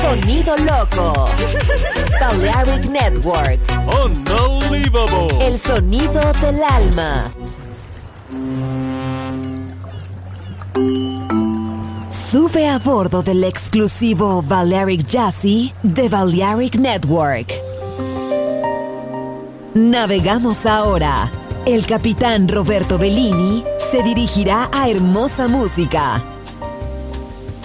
Sonido loco. Balearic Network. Unbelievable. El sonido del alma. Sube a bordo del exclusivo Balearic Jazzy de Balearic Network. Navegamos ahora. El capitán Roberto Bellini se dirigirá a hermosa música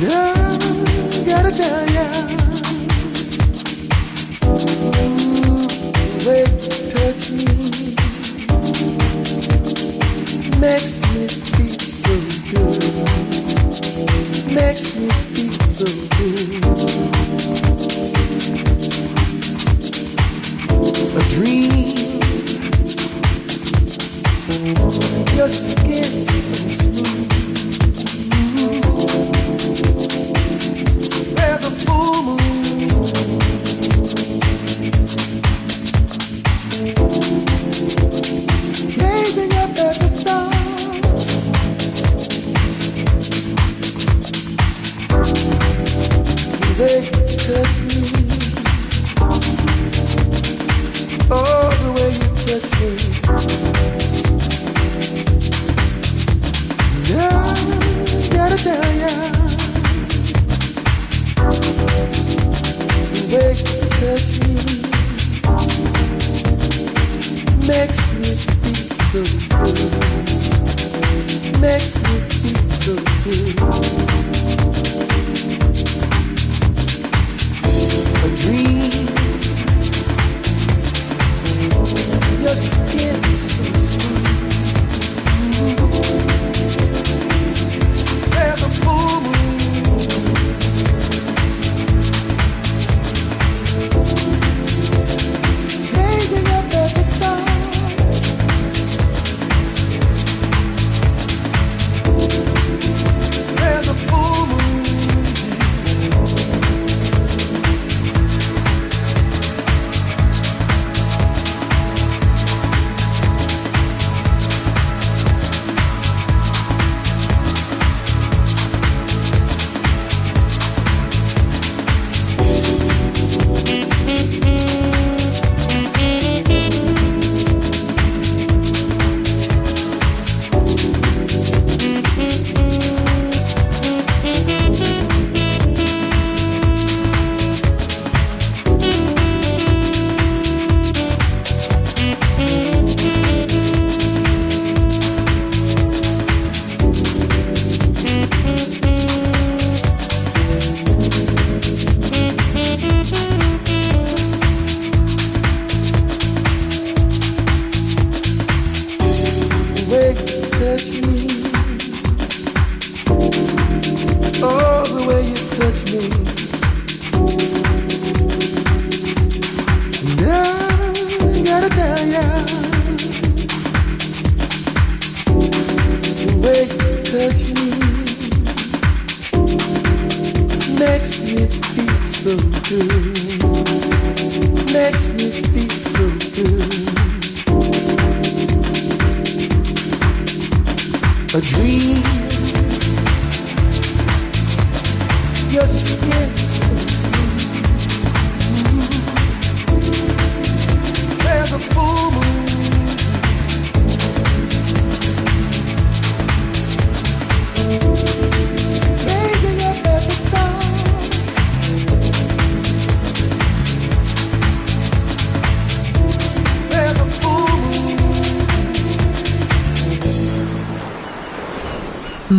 Gotta tell you makes me feel so good. Makes me feel so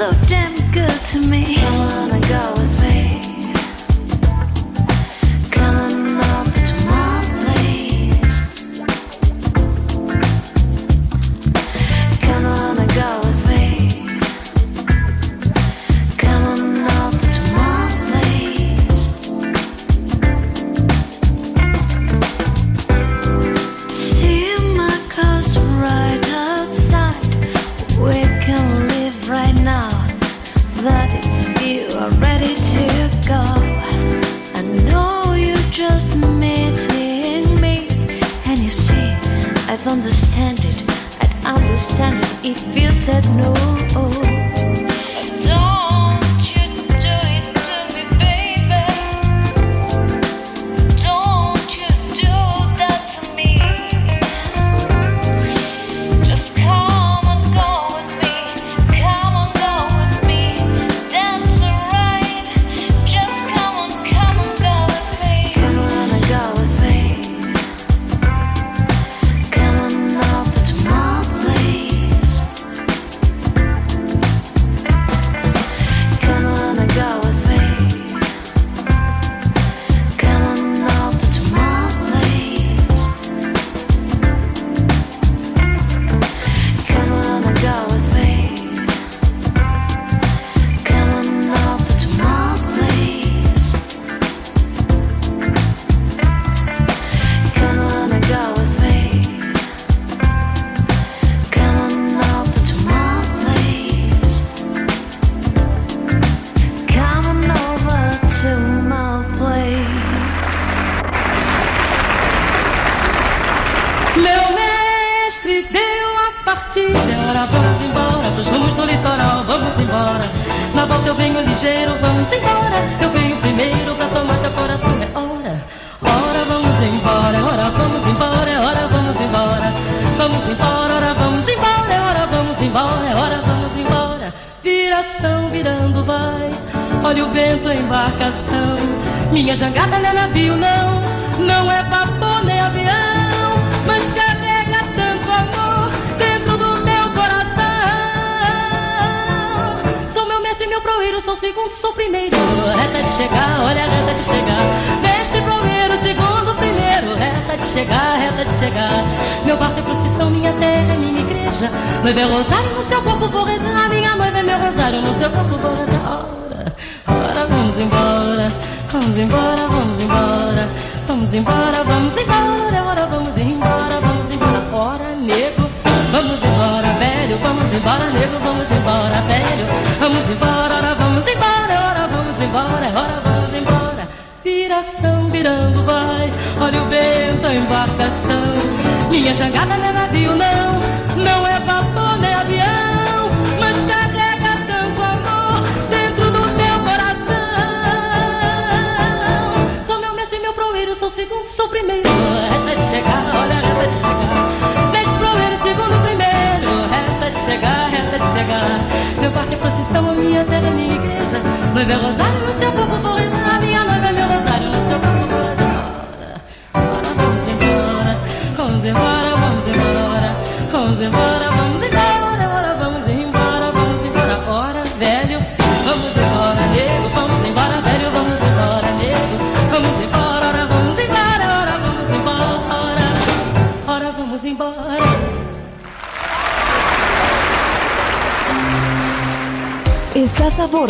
so down. reverra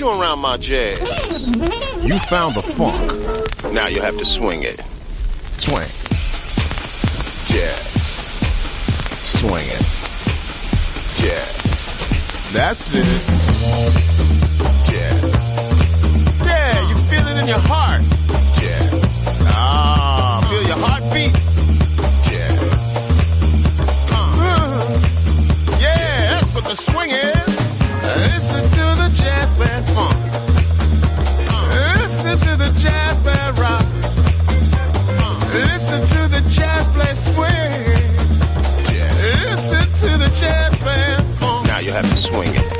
doing around my jazz? You found the funk. Now you'll have to swing it. Swing. Jazz. Swing it. Jazz. That's it. Jazz. Yeah, you feel it in your heart. have it swinging.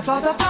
that the